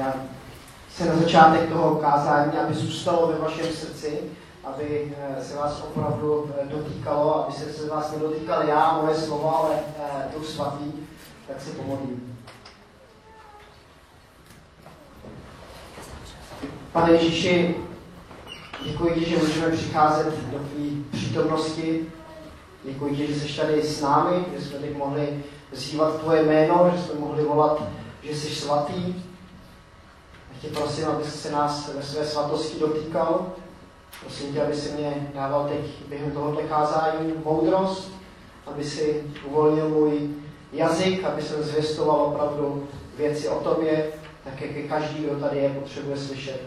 já se na začátek toho kázání, aby zůstalo ve vašem srdci, aby eh, se vás opravdu eh, dotýkalo, aby se, se vás nedotýkal já, moje slova, ale eh, Duch Svatý, tak se pomodlím. Pane Ježíši, děkuji ti, že můžeme přicházet do tvé přítomnosti. Děkuji ti, že jsi tady s námi, že jsme teď mohli vzývat tvoje jméno, že jsme mohli volat, že jsi svatý. Tě prosím, aby se nás ve své svatosti dotýkal. Prosím tě, aby si mě dával teď během tohoto kázání moudrost, aby si uvolnil můj jazyk, aby jsem zvěstoval opravdu věci o tobě, tak jak je každý, kdo tady je, potřebuje slyšet.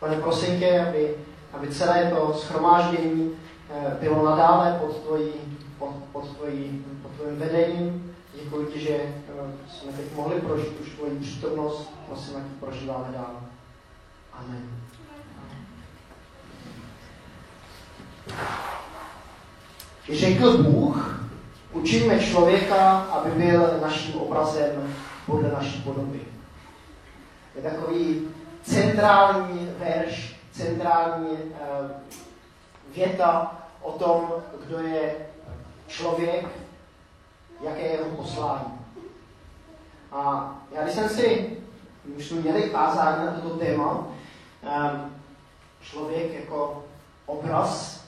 Pane, prosím tě, aby, aby celé to schromáždění eh, bylo nadále pod, tvojí, pod, pod, tvojí, pod tvojím vedením. Děkuji ti, že eh, jsme teď mohli prožít už tvoji přítomnost. Prosím, ať prožíváme dál. Amen. Řekl Bůh, učíme člověka, aby byl naším obrazem podle naší podoby. Je takový centrální verš, centrální uh, věta o tom, kdo je člověk, jaké je jeho poslání. A já když jsem si, už jsme měli kázání na toto téma, člověk jako obraz,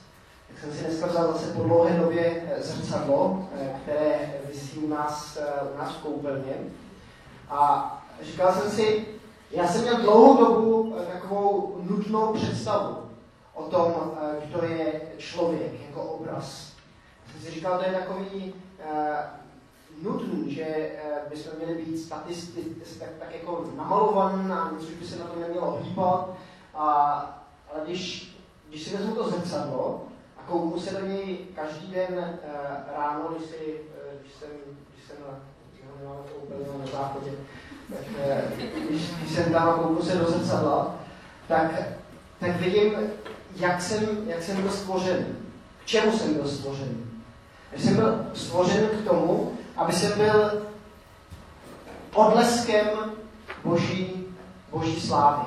tak jsem si dneska vzal zase po dlouhé době eh, zrcadlo, eh, které vysí u nás, u nás v koupelně. A říkal jsem si, já jsem měl dlouhou dobu eh, takovou nutnou představu o tom, eh, kdo je člověk jako obraz. Jsem si říkal, to je takový nutný, že uh, bychom měli být statisty, tak, tak jako namalovaný a něco by se na to nemělo hýbat. A, ale když, když si vezmu to zrcadlo a kouknu se do něj každý den uh, ráno, když, si, uh, když jsem, když jsem na, na, na záchodě, tak eh, když, když jsem tam kouknu se do zrcadla, tak, tak vidím, jak jsem, jak jsem byl stvořen. K čemu jsem byl stvořen? Já jsem byl stvořen k tomu, aby jsem byl odleskem boží, boží slávy.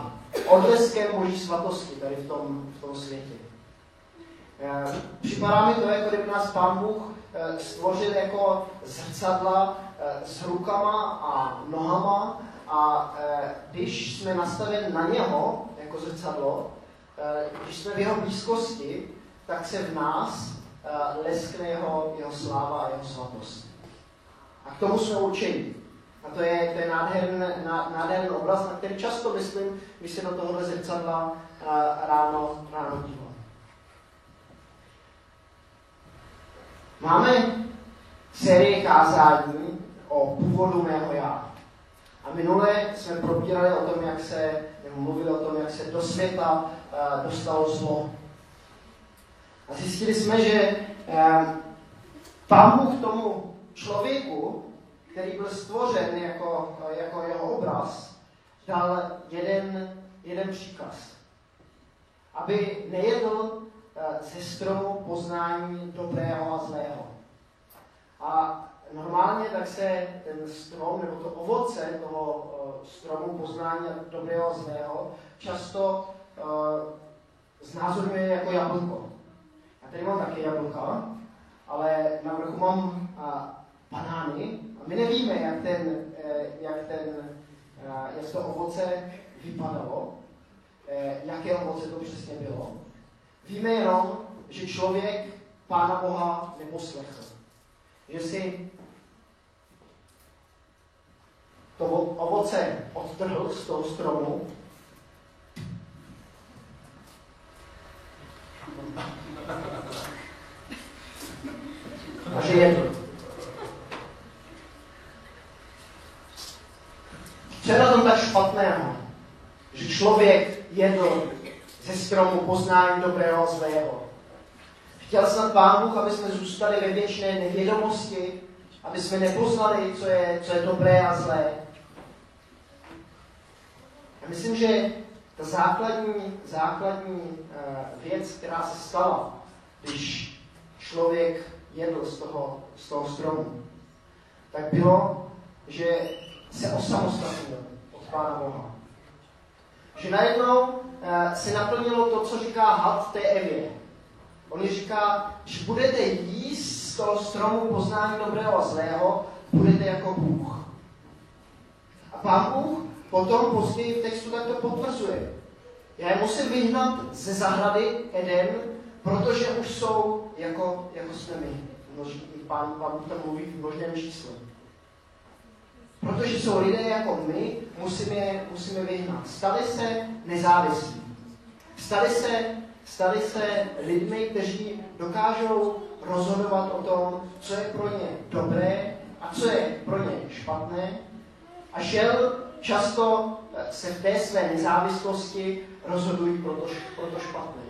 Odleskem boží svatosti tady v tom, v tom světě. Eh, připadá mi to, jako kdyby nás Pán Bůh eh, stvořil jako zrcadla Eh, s rukama a nohama a když jsme nastaveni na něho, jako zrcadlo, když jsme v jeho blízkosti, tak se v nás leskne jeho, jeho sláva a jeho svatost. Tomu jsme určeni. A to je, to je nádherný, nádherný obraz, na který často myslím, když se do tohohle zrcadla ráno, ráno dívám. Máme série kázání o původu mého já. A minule jsme probírali o tom, jak se, nebo mluvili o tom, jak se do světa uh, dostalo zlo. A zjistili jsme, že uh, Pán Bůh tomu člověku, který byl stvořen jako, jako jeho obraz, dal jeden, jeden příkaz. Aby nejedl uh, ze stromu poznání dobrého a zlého. A normálně tak se ten strom nebo to ovoce toho uh, stromu poznání dobrého a zlého často uh, znázorňuje jako jablko. Já tady mám taky jablka, ale na vrchu mám uh, banány a my nevíme, jak, ten, uh, jak, ten, uh, jak to ovoce vypadalo, uh, jaké ovoce to přesně bylo. Víme jenom, že člověk Pána Boha neposlechl. Že si to ovoce odtrhl z toho stromu. A že jedl. Co je na tom tak špatného? Že člověk jedl ze stromu poznání dobrého a zlého. Chtěl snad Pán Bůh, aby jsme zůstali ve věčné nevědomosti, aby jsme nepoznali, co je, co je dobré a zlé, já myslím, že ta základní, základní uh, věc, která se stala, když člověk jedl z toho, z toho stromu, tak bylo, že se osamostatnil od Pána Boha. Že najednou uh, se naplnilo to, co říká had té Evě. On říká, že budete jíst z toho stromu poznání dobrého a zlého, budete jako Bůh. A Pán Bůh potom později v textu tak to potvrzuje. Já je musím vyhnat ze zahrady Eden, protože už jsou jako, jako jsme my. Pán, pán tam mluví v množném čísle. Protože jsou lidé jako my, musíme musíme vyhnat. Stali se nezávislí. Stali se, stali se lidmi, kteří dokážou rozhodovat o tom, co je pro ně dobré a co je pro ně špatné. A šel často se v té své nezávislosti rozhodují pro to, pro to špatné.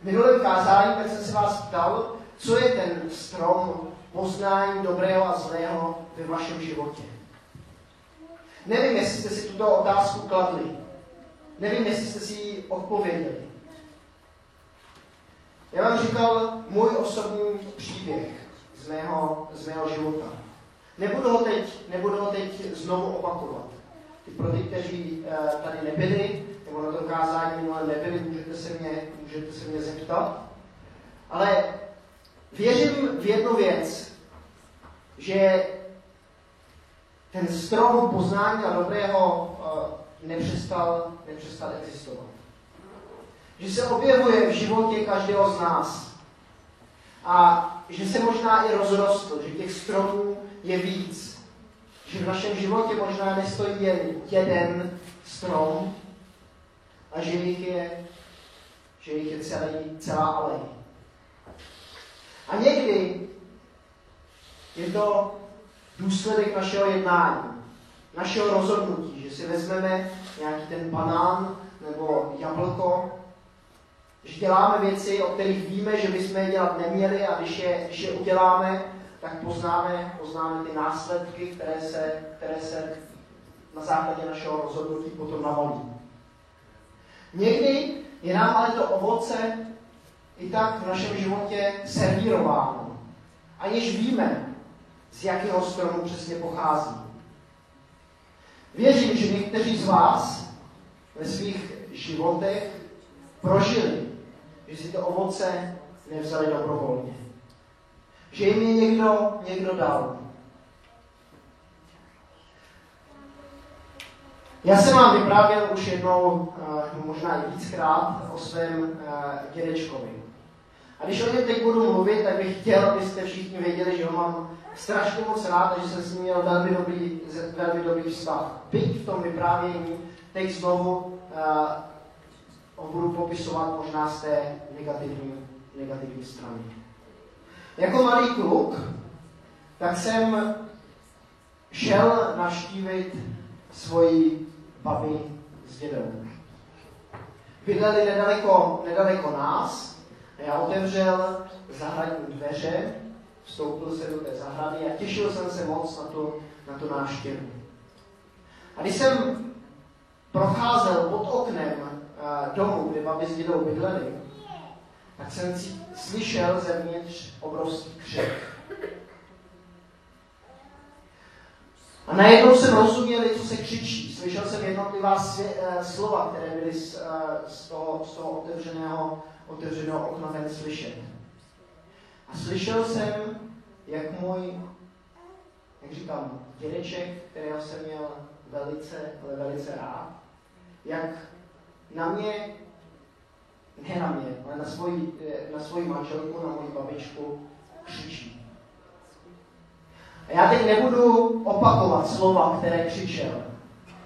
V minulém kázání, jsem se vás ptal, co je ten strom poznání dobrého a zlého ve vašem životě. Nevím, jestli jste si tuto otázku kladli. Nevím, jestli jste si ji odpověděli. Já vám říkal můj osobní příběh z mého, z mého života. Nebudu ho, teď, nebudu ho teď znovu opakovat. Pro ty, kteří uh, tady nebyli, nebo na to kázání nebyli, můžete se mě, můžete se mě zeptat. Ale věřím v jednu věc, že ten strom poznání a dobrého uh, nepřestal, nepřestal existovat. Že se objevuje v životě každého z nás. A že se možná i rozrostl, že těch stromů je víc. Že v našem životě možná nestojí jen jeden strom, a že jich je, že jich je celý, celá alej. A někdy je to důsledek našeho jednání, našeho rozhodnutí, že si vezmeme nějaký ten banán nebo jablko, že děláme věci, o kterých víme, že bychom je dělat neměli a když je, když je uděláme, tak poznáme, poznáme ty následky, které se, které se na základě našeho rozhodnutí potom navalí. Někdy je nám ale to ovoce i tak v našem životě servírováno, aniž víme, z jakého stromu přesně pochází. Věřím, že někteří z vás ve svých životech prožili, že si to ovoce nevzali dobrovolně. Že jim je někdo, někdo dal. Já jsem vám vyprávěl už jednou, eh, možná i víckrát, o svém eh, dědečkovi. A když o něm teď budu mluvit, tak bych chtěl, abyste všichni věděli, že ho mám strašně moc rád a že jsem s ním měl velmi dobrý, velmi dobrý vztah. Byť v tom vyprávění teď znovu uh, ho budu popisovat možná z té negativní, negativní strany. Jako malý kluk, tak jsem šel naštívit svoji babi s dědem. Bydleli nedaleko, nedaleko nás a já otevřel zahradní dveře, vstoupil jsem do té zahrady a těšil jsem se moc na tu, na tu návštěvu. A když jsem procházel pod oknem uh, domu, kde babi s dědou bydleli, tak jsem slyšel zevnitř obrovský křik. A najednou jsem rozuměl, co se křičí. Slyšel jsem jednotlivá uh, slova, které byly uh, z, toho, z toho otevřeného, otevřeného okna ven slyšet. A slyšel jsem, jak můj, jak říkám, dědeček, kterého jsem měl velice, ale velice rád, jak na mě, ne na mě, ale na svoji, eh, na svoji manželku, na moji babičku křičí. A já teď nebudu opakovat slova, které křičel.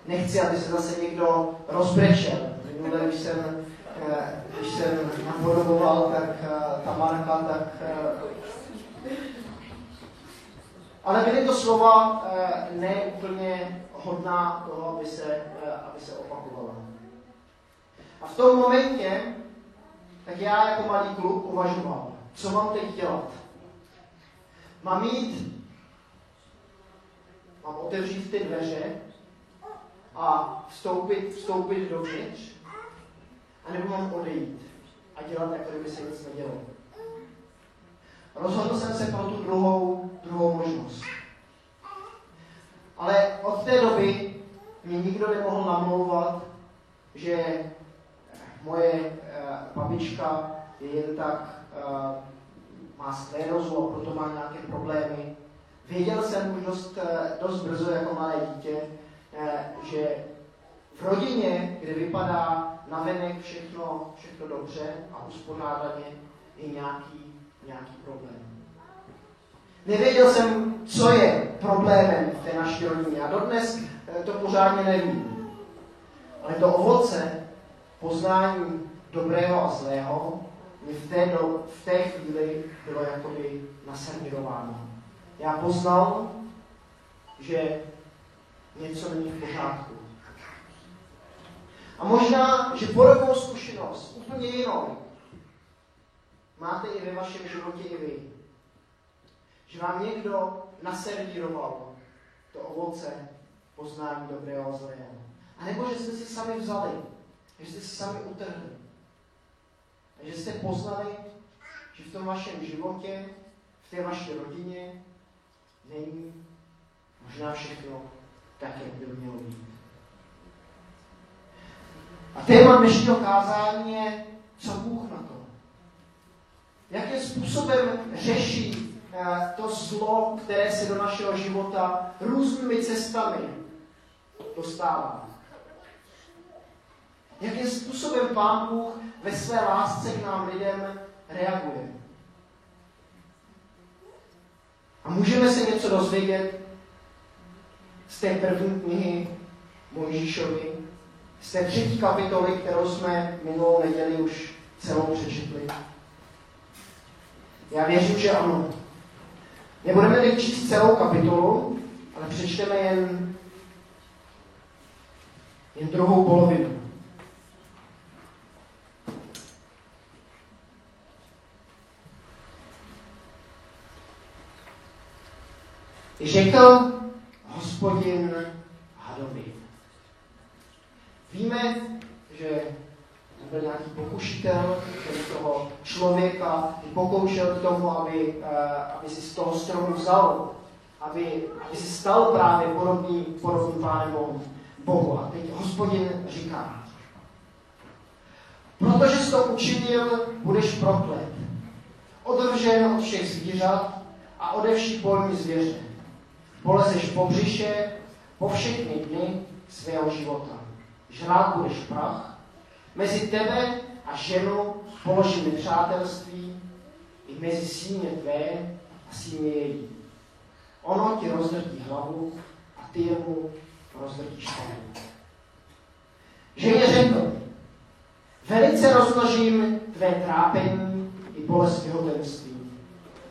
Nechci, aby se zase někdo rozbrečel. Minule, když jsem, když jsem napodoboval, tak eh, ta Marka, tak... Eh, ale byly to slova ne úplně hodná toho, aby se, aby se opakovala. A v tom momentě, tak já jako malý kluk uvažoval, co mám teď dělat. Mám jít Mám otevřít ty dveře a vstoupit, vstoupit dovnitř, anebo mám odejít a dělat, jako kdyby se nic nedělo. Rozhodl jsem se pro tu druhou, druhou možnost. Ale od té doby mě nikdo nemohl namlouvat, že moje uh, babička je jen tak, uh, má sklerozu a proto má nějaké problémy. Věděl jsem už dost, uh, dost brzo jako malé dítě, uh, že v rodině, kde vypadá navenek všechno, všechno dobře a uspořádaně, je nějaký, nějaký problém. Nevěděl jsem, co je problémem v té naší rodině a dodnes eh, to pořádně nevím. Ale to ovoce poznání dobrého a zlého mi v té, do, v té chvíli bylo jakoby naservírováno. Já poznal, že něco není v pořádku. A možná, že podobnou zkušenost, úplně jinou, máte i ve vašem životě i vy. Že vám někdo naservíroval to ovoce poznání dobrého a zlého. A nebo že jste si sami vzali, že jste si sami utrhli. A že jste poznali, že v tom vašem životě, v té vaší rodině není možná všechno tak, jak by mělo být. A téma dnešního kázání je, co Bůh na to. Jakým způsobem řeší eh, to zlo, které se do našeho života různými cestami dostává. Jakým způsobem Pán Bůh ve své lásce k nám lidem reaguje. A můžeme se něco dozvědět z té první knihy Mojžíšovi, z té třetí kapitoly, kterou jsme minulou neděli už celou přečetli. Já věřím, že ano. Nebudeme teď číst celou kapitolu, ale přečteme jen, jen druhou polovinu. Řekl hospodin Hadovi. Víme, že byl nějaký pokušitel, který toho člověka pokoušel k tomu, aby, uh, aby si z toho stromu vzal, aby, aby si stal právě podobný, podobný pánem Bohu. Bohu. A teď hospodin říká, protože jsi to učinil, budeš proklet. Odvržen od všech zvířat a ode všech polní zvěře. Polezeš po břiše po všechny dny svého života. Žrát budeš prach, mezi tebe a ženu položím nepřátelství, i mezi síně tvé a síně její. Ono ti rozdrtí hlavu a ty jemu rozdrtíš hlavu. Ženě řekl, velice rozmnožím tvé trápení i bolest vyhodenství.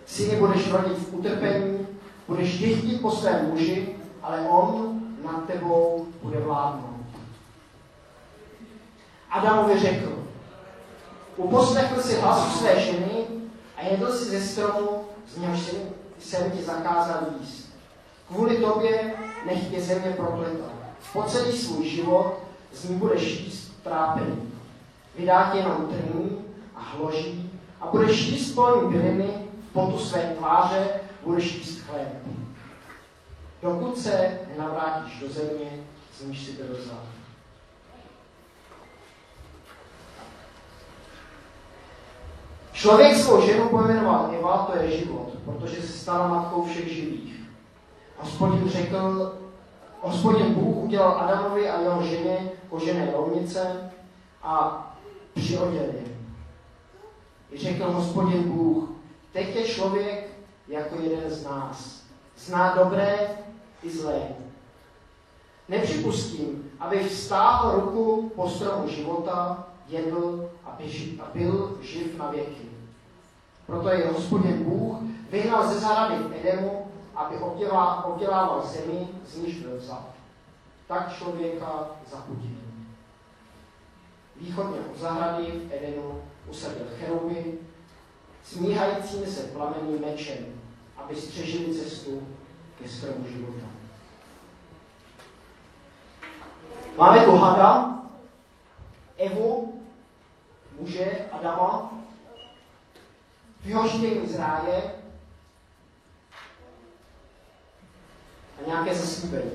Syny budeš rodit v utrpení, budeš dychtit po svém muži, ale on nad tebou bude vládnout. Adamovi řekl, uposlechl si hlasu své ženy a jedl si ze stromu, z něhož jsem ti zakázal jíst. Kvůli tobě nech tě země prokletá. Po celý svůj život z ní budeš jíst trápení. Vydá tě jenom trní a hloží a budeš jíst polní byliny, potu své tváře budeš jíst chléb. Dokud se nenavrátíš do země, z níž si byl vzal. Člověk svou ženu pojmenoval Eva, to je život, protože se stala matkou všech živých. Hospodin řekl, hospodin Bůh udělal Adamovi a jeho ženě kožené rovnice a přioděl je. Řekl hospodin Bůh, teď je člověk jako jeden z nás. Zná dobré i zlé. Nepřipustím, aby vstáhl ruku po stromu života, jedl a byl živ na věky. Proto je hospodin Bůh vyhnal ze zahrady Edemu, aby obdělával zemi, z níž byl vzal. Tak člověka zachutil. Východně od zahrady v Edenu usadil cheruby, smíhajícím se plameným mečem, aby střežili cestu ke stromu života. Máme tu Hada, Evu, muže Adama, vyhoštění z ráje a nějaké zaslíbení.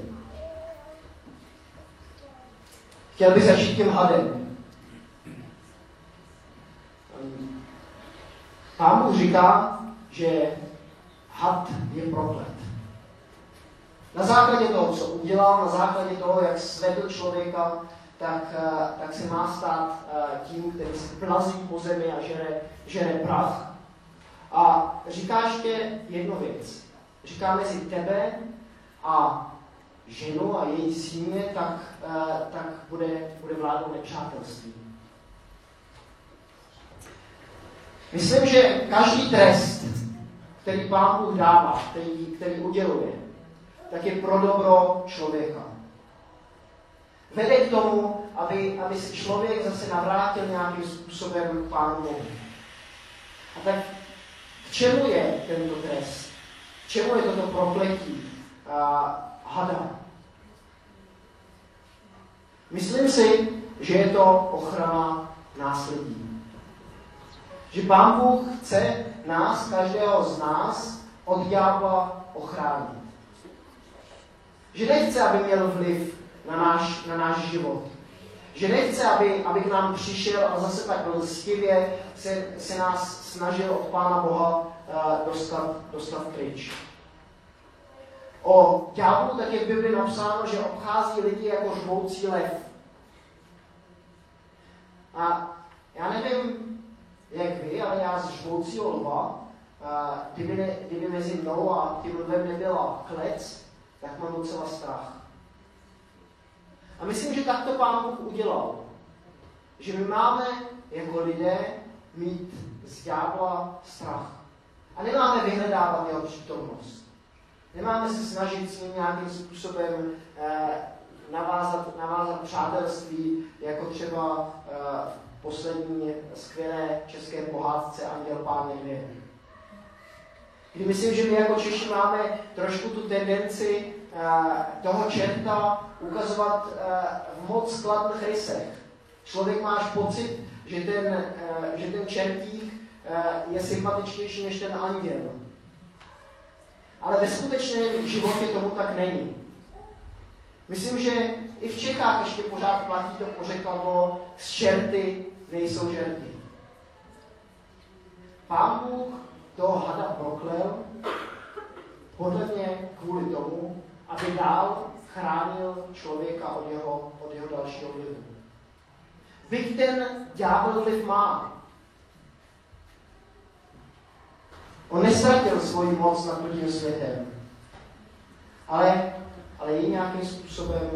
Chtěl bych začít tím hadem. Pán Bůh říká, že had je proklet. Na základě toho, co udělal, na základě toho, jak svedl člověka, tak, eh, tak se má stát eh, tím, který se plazí po zemi a žere, žere prach. A říká ještě jednu věc. Říká mezi tebe a ženu a její síně, tak, eh, tak bude, bude vládnout nepřátelství. Myslím, že každý trest, který Pán Bůh dává, který, který uděluje, tak je pro dobro člověka. Vede k tomu, aby, aby se člověk zase navrátil nějakým způsobem k Pánu Bohu. A tak čemu je tento trest? Čemu je toto prokletí a, hada? Myslím si, že je to ochrana následí. Že Pán Bůh chce nás, každého z nás, od ďábla ochránit. Že nechce, aby měl vliv na náš, na náš život. Že nechce, aby, aby k nám přišel a zase tak lstivě se, se nás snažil od Pána Boha uh, dostat, dostat pryč. O ďáblu tak je v Bibli napsáno, že obchází lidi jako žmoucí lev. A já nevím, jak vy, ale já z žmoucího lva, kdyby, ne, kdyby mezi mnou a tím lvem nebyla klec, tak mám docela strach. Tak to Pán Bůh udělal. Že my máme jako lidé mít z ďábla strach. A nemáme vyhledávat jeho přítomnost. Nemáme se snažit s ním nějakým způsobem eh, navázat, navázat přátelství, jako třeba eh, poslední skvělé české pohádce Anděl Pán někde. Kdy myslím, že my jako Češi máme trošku tu tendenci toho čerta ukazovat eh, v moc skladných rysech. Člověk máš pocit, že ten, eh, že ten čertík je sympatičnější než ten anděl. Ale ve skutečném životě tomu tak není. Myslím, že i v Čechách ještě pořád platí to pořekadlo, z čerty nejsou žerty. Pán Bůh toho hada proklel, podle mě kvůli tomu, aby dál chránil člověka od jeho, od jeho dalšího vlivu. Byť ten ďábel vliv má. On nestratil svoji moc nad tím světem, ale, ale je nějakým způsobem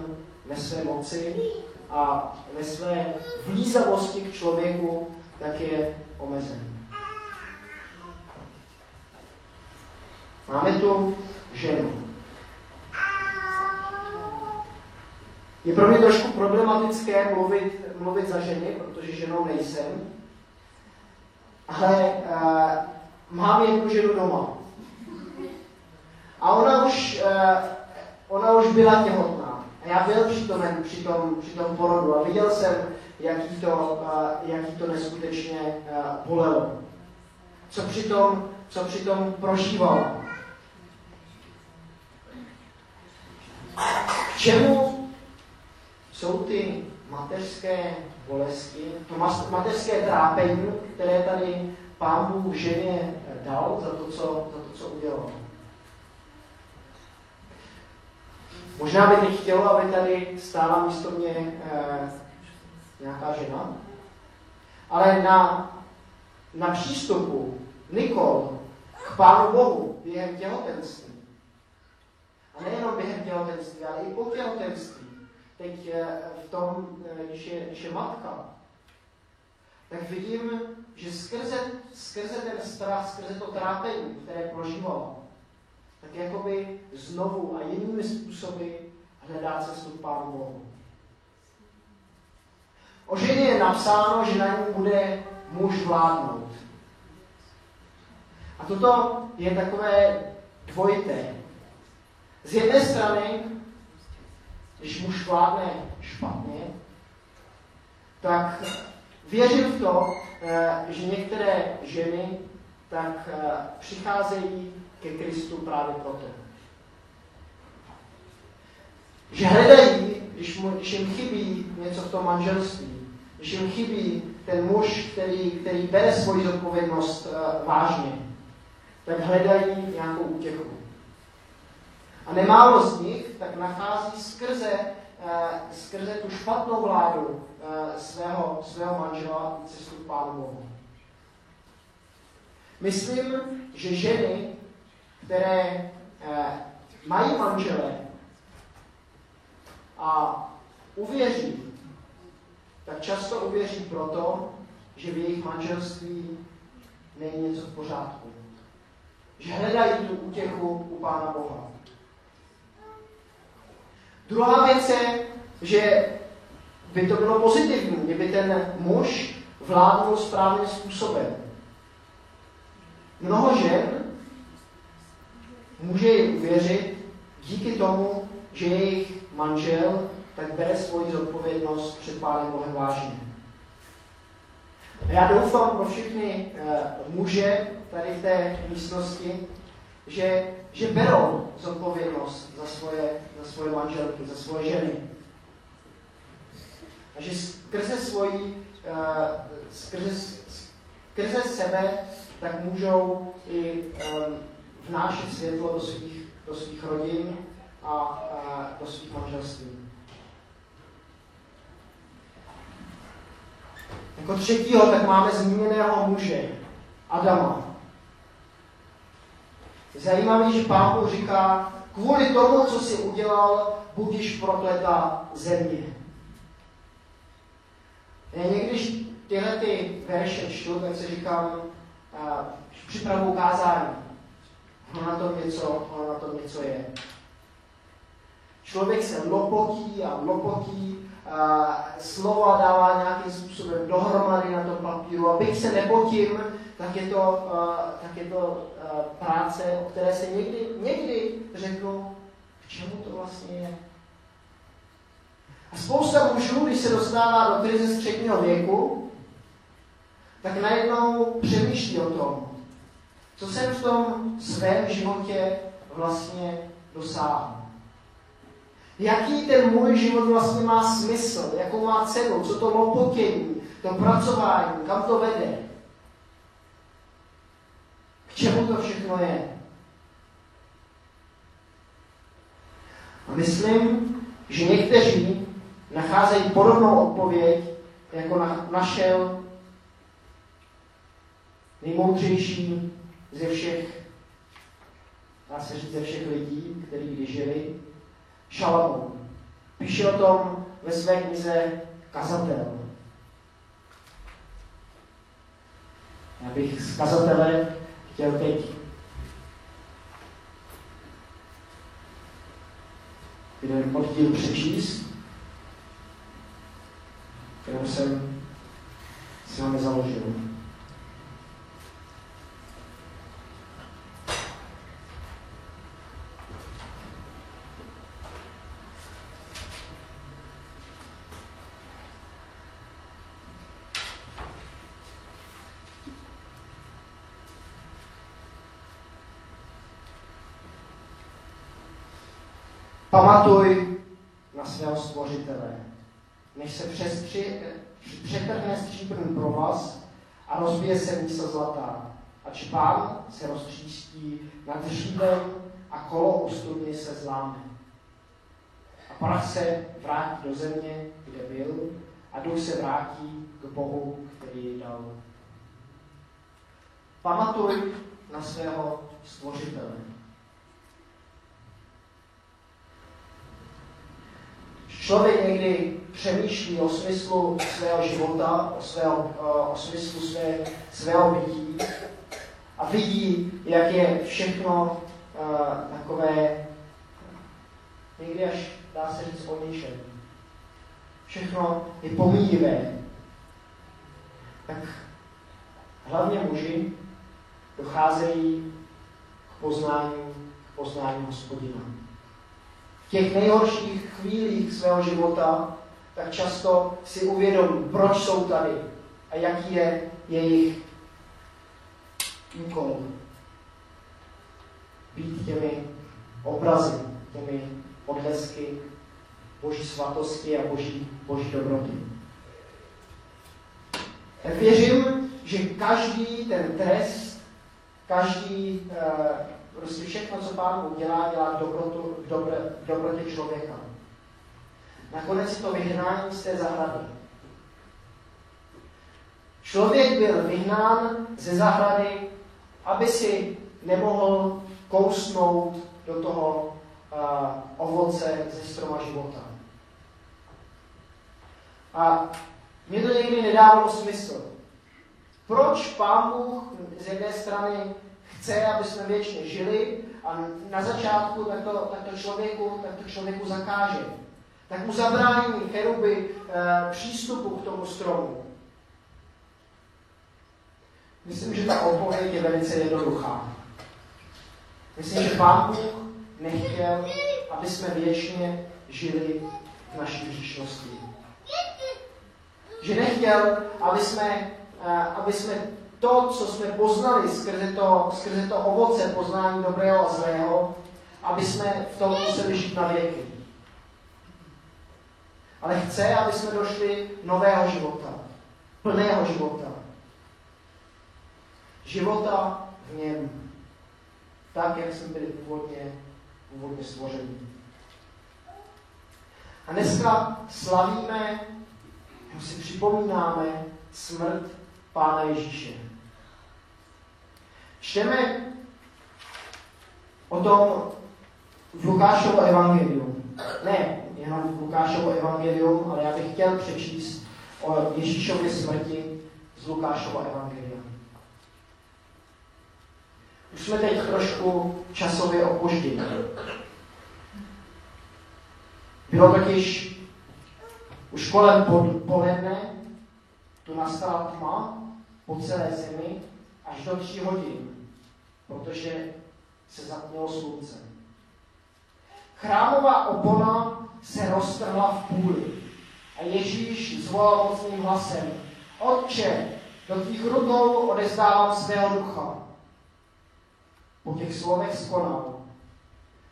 ve své moci a ve své vlízavosti k člověku tak je omezený. Máme tu ženu. Je pro mě trošku problematické mluvit, mluvit za ženy, protože ženou nejsem, ale uh, mám jednu ženu doma. A ona už, uh, ona už byla těhotná. A já byl přítomen při tom, při tom porodu a viděl jsem, jaký to, uh, jaký to neskutečně uh, bolelo. Co přitom, co přitom prožívala. K čemu ty mateřské bolesti, to mateřské trápení, které tady Pán Bůh ženě dal za to, co, za to, co udělal. Možná by teď chtělo, aby tady stála místo mě eh, nějaká žena, ale na, na přístupu Nikol k Pánu Bohu během těhotenství, a nejenom během těhotenství, ale i po těhotenství, teď eh, v tom, eh, když je, když je matka, tak vidím, že skrze, skrze ten strach, skrze to trápení, které prožívala, tak jakoby znovu a jinými způsoby hledá cestu k Pánu Bohu. O ženě je napsáno, že na ní bude muž vládnout. A toto je takové dvojité. Z jedné strany když muž vládne špatně, tak věřím v to, eh, že některé ženy tak eh, přicházejí ke Kristu právě proto. Že hledají, když mu, když jim chybí něco v tom manželství, když jim chybí ten muž, který, který bere svoji zodpovědnost uh, vážně, tak hledají nějakou útěchu. A nemálo z nich tak nachází skrze, uh, skrze tu špatnou vládu uh, svého, svého manžela cestu k Pánu Bohu. Myslím, že ženy, které uh, mají manžele a uvěří, tak často uvěří proto, že v jejich manželství není něco v pořádku. Že hledají tu útěchu u Pána Boha. Druhá věc je, že by to bylo pozitivní, kdyby ten muž vládnul správným způsobem. Mnoho žen může jim uvěřit díky tomu, že jejich manžel tak bere svoji zodpovědnost před Pánem Bohem vážně. A já doufám pro všechny uh, muže tady v té místnosti, že, že berou zodpovědnost za svoje, za svoje manželky, za svoje ženy. A že skrze svoji, uh, skrze, skrze sebe, tak můžou i um, vnášet světlo do svých, do svých rodin a, a do svých manželství. Jako třetího tak máme zmíněného muže, Adama. Zajímavé, že pán říká, kvůli tomu, co si udělal, budíš prokleta země. Někdy, když tyhle ty verše čtu, tak si říkám, uh, připravu kázání. Ono na tom něco, ono na tom něco je. Člověk se lopotí a lopotí, a slova dává nějakým způsobem dohromady na tom papíru a byť se nepotím, tak je to, uh, tak je to uh, práce, o které se někdy, někdy řeknu, k čemu to vlastně je. A spousta mužů, když se dostává do krize středního věku, tak najednou přemýšlí o tom, co jsem v tom svém životě vlastně dosáhl. Jaký ten můj život vlastně má smysl, jakou má cenu, co to lopotění, to pracování, kam to vede. Čemu to všechno je. A myslím, že někteří nacházejí podobnou odpověď, jako na, našel nejmoudřejší ze všech, dá se říct, ze všech lidí, kteří kdy žili, Šalamoun. Píše o tom ve své knize Kazatel. Já bych z kazatele chtěl teď jeden oddíl přečíst, kterou jsem si ho nezaložil. Pamatuj na svého stvořitele, než se přetrhne stříbrný provaz a rozbije se mísa zlatá. Ač pán se roztříští nad dřívem a kolo ostudny se zláme. A prach se vrátí do země, kde byl, a duch se vrátí k Bohu, který ji dal. Pamatuj na svého stvořitele. Člověk někdy přemýšlí o smyslu svého života, o, svého, o smyslu své, svého bytí a vidí, jak je všechno uh, takové, někdy až dá se říct o. Všechno je pomíjivé. Tak hlavně muži docházejí k poznání, k poznání hospodina těch nejhorších chvílích svého života, tak často si uvědomí, proč jsou tady a jaký je jejich úkol. Být těmi obrazy, těmi odlesky boží svatosti a boží, boží dobroty. Věřím, že každý ten trest, každý, uh, prostě všechno, co Pán udělá, dělá dobrotu, dobré, dobrotě člověka. Nakonec je to vyhnání z té zahrady. Člověk byl vyhnán ze zahrady, aby si nemohl kousnout do toho uh, ovoce ze stroma života. A mě to někdy nedávalo smysl. Proč Pán Bůh z jedné strany chce, aby jsme věčně žili a na začátku tak to, tak to, člověku, tak to člověku zakáže. Tak mu zabrání cheruby e, přístupu k tomu stromu. Myslím, že ta odpověď je velice jednoduchá. Myslím, že Pán Bůh nechtěl, aby jsme věčně žili v naší hříšnosti. Že nechtěl, aby jsme, eh, aby jsme to, co jsme poznali skrze to, skrze to ovoce poznání dobrého a zlého, aby jsme v tom museli žít na věky. Ale chce, aby jsme došli nového života, plného života. Života v něm, tak, jak jsme byli původně, původně stvoření. A dneska slavíme, si připomínáme smrt Pána Ježíše. Čteme o tom v Lukášovo evangeliu. Ne jenom v Lukášovo evangeliu, ale já bych chtěl přečíst o Ježíšově smrti z Lukášova evangelia. Už jsme teď trošku časově opožděni. Bylo totiž už kolem poledne, tu nastala tma po celé zemi až do tří hodin, protože se zatmělo slunce. Chrámová opona se roztrhla v půli a Ježíš zvolal mocným hlasem, Otče, do tvých rukou odezdávám svého ducha. Po těch slovech skonal.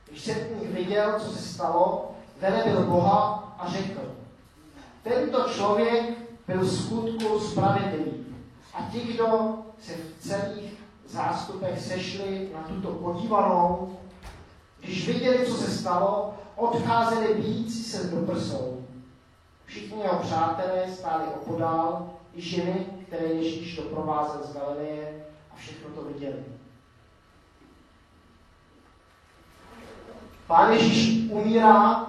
Když setník viděl, co se stalo, velebil Boha a řekl, tento člověk byl skutku spravedlivý. A ti, kdo se v celých zástupech sešli na tuto podívanou, když viděli, co se stalo, odcházeli bíjící se do prsou. Všichni jeho přátelé stáli opodál, i ženy, které Ježíš doprovázel z Galileje a všechno to viděli. Pán Ježíš umírá,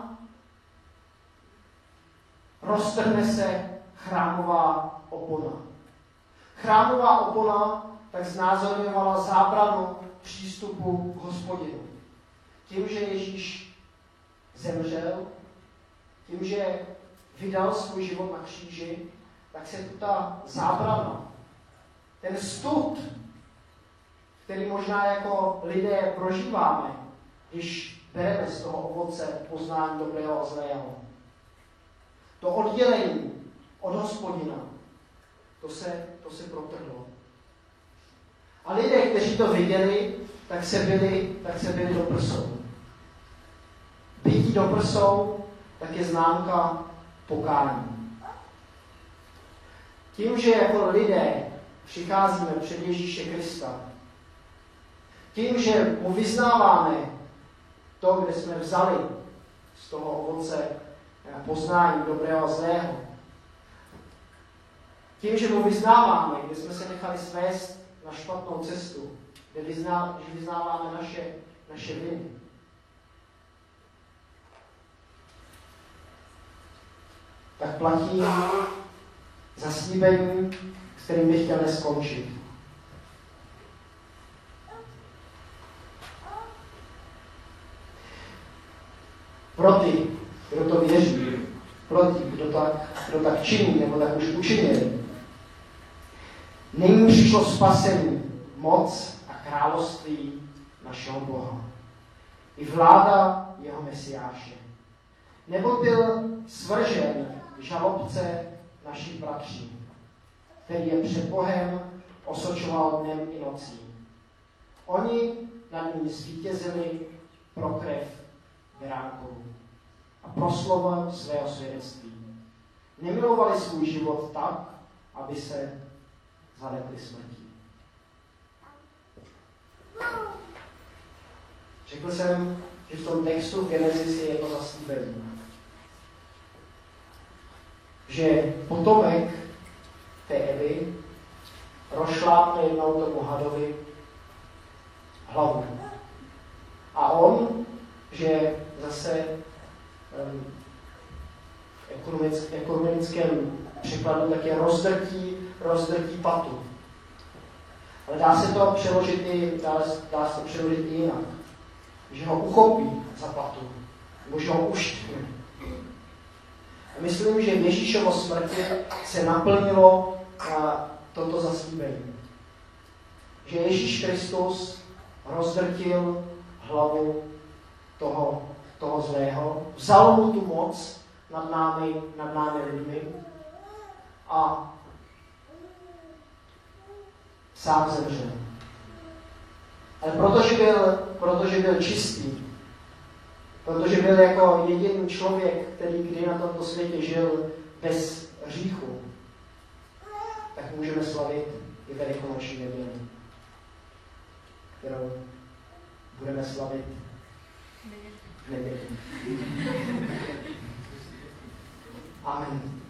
roztrhne se chrámová opona. Chrámová opona tak znázorňovala zábranu přístupu k hospodinu. Tím, že Ježíš zemřel, tím, že vydal svůj život na kříži, tak se tu ta zábrana, ten stud, který možná jako lidé prožíváme, když bereme z toho ovoce poznání dobrého a zlého. To oddělení od hospodina, to se, to se protrhlo. A lidé, kteří to viděli, tak se byli, tak se byli do prsou. Bytí do prsou, tak je známka pokání. Tím, že jako lidé přicházíme před Ježíše Krista, tím, že mu vyznáváme to, kde jsme vzali z toho ovoce poznání dobrého a zlého, tím, že mu vyznáváme, kde jsme se nechali svést na špatnou cestu, kde vyzná, že vyznáváme naše, naše viny. Tak platí zaslíbení, s kterým bych chtěl neskončit. Pro ty, kdo to věří, pro ty, kdo tak, kdo tak činí, nebo tak už učinili, Nyní přišlo spasení, moc a království našeho Boha. I vláda jeho mesiáše. Nebo byl svržen žalobce našich bratří, který je před Bohem osočoval dnem i nocí. Oni nad ním zvítězili pro krev beránkovou. a proslovem svého svědectví. Nemilovali svůj život tak, aby se zaletli smrtí. Řekl jsem, že v tom textu Genesis je to zaslíbení. Že potomek té Evy rošlápne jednou tomu hadovi hlavu. A on, že zase um, ekonomickém překladu také rozdrtí, rozdrtí patu. Ale dá se to přeložit i, dá, dá se přeložit i jinak. Že ho uchopí za patu, nebo že ho. A myslím, že v Ježíšovo smrti se naplnilo a, toto zaslíbení. Že Ježíš Kristus rozdrtil hlavu toho, toho zlého, vzal mu tu moc nad námi, nad námi lidmi a sám zemřel. Ale protože byl, protože byl čistý, protože byl jako jediný člověk, který kdy na tomto světě žil bez hříchu, tak můžeme slavit i velikonoční neděli, kterou budeme slavit v neděli. Amen.